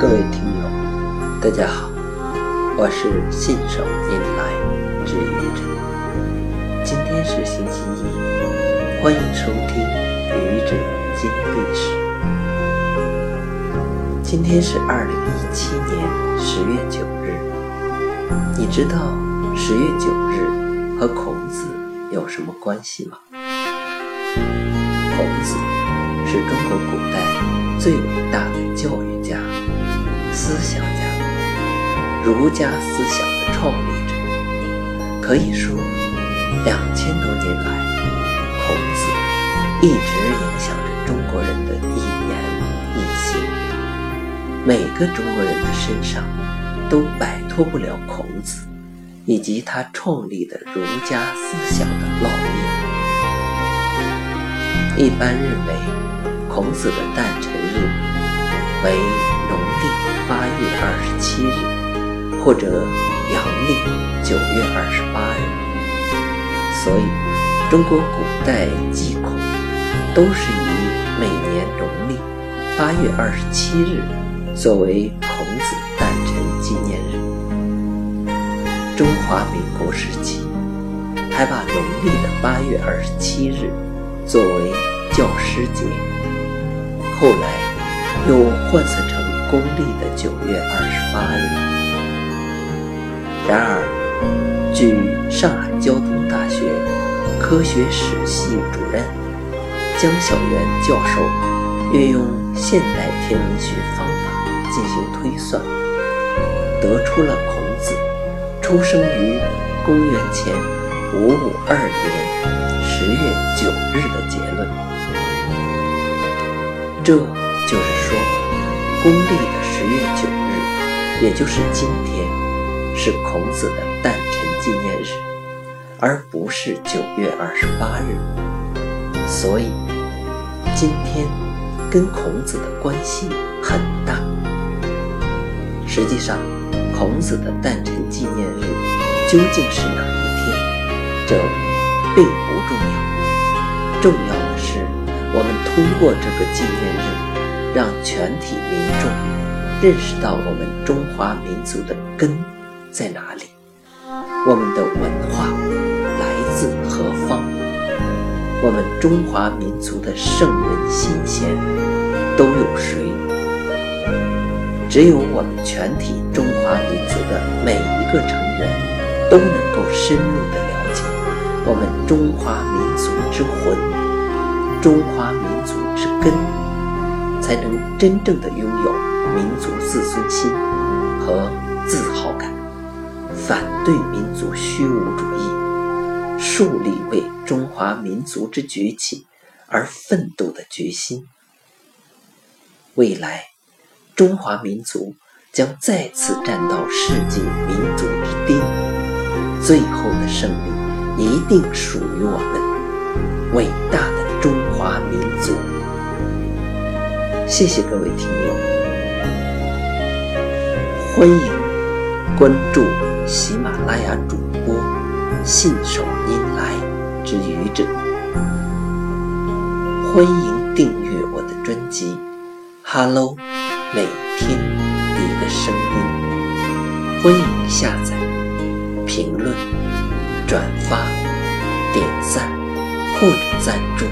各位听友，大家好，我是信手拈来之愚者。今天是星期一，欢迎收听愚者金历史。今天是二零一七年十月九日。你知道十月九日和孔子有什么关系吗？孔子是中国古代最伟大的教育家。思想家，儒家思想的创立者，可以说，两千多年来，孔子一直影响着中国人的一言一行。每个中国人的身上都摆脱不了孔子以及他创立的儒家思想的烙印。一般认为，孔子的诞辰日为。农历八月二十七日，或者阳历九月二十八日，所以中国古代祭孔都是以每年农历八月二十七日作为孔子诞辰纪念日。中华民国时期还把农历的八月二十七日作为教师节，后来又换算成。公历的九月二十八日。然而，据上海交通大学科学史系主任江晓元教授运用现代天文学方法进行推算，得出了孔子出生于公元前五五二年十月九日的结论。这就是说。公历的十月九日，也就是今天，是孔子的诞辰纪念日，而不是九月二十八日。所以，今天跟孔子的关系很大。实际上，孔子的诞辰纪念日究竟是哪一天，这并不重要。重要的，通过这个纪念日。让全体民众认识到我们中华民族的根在哪里，我们的文化来自何方，我们中华民族的圣人先贤都有谁？只有我们全体中华民族的每一个成员都能够深入的了解我们中华民族之魂，中华民族之根。才能真正的拥有民族自尊心和自豪感，反对民族虚无主义，树立为中华民族之崛起而奋斗的决心。未来，中华民族将再次站到世界民族之巅，最后的胜利一定属于我们伟大谢谢各位听友，欢迎关注喜马拉雅主播信手拈来之愚者，欢迎订阅我的专辑《Hello》，每天一个声音，欢迎下载、评论、转发、点赞或者赞助。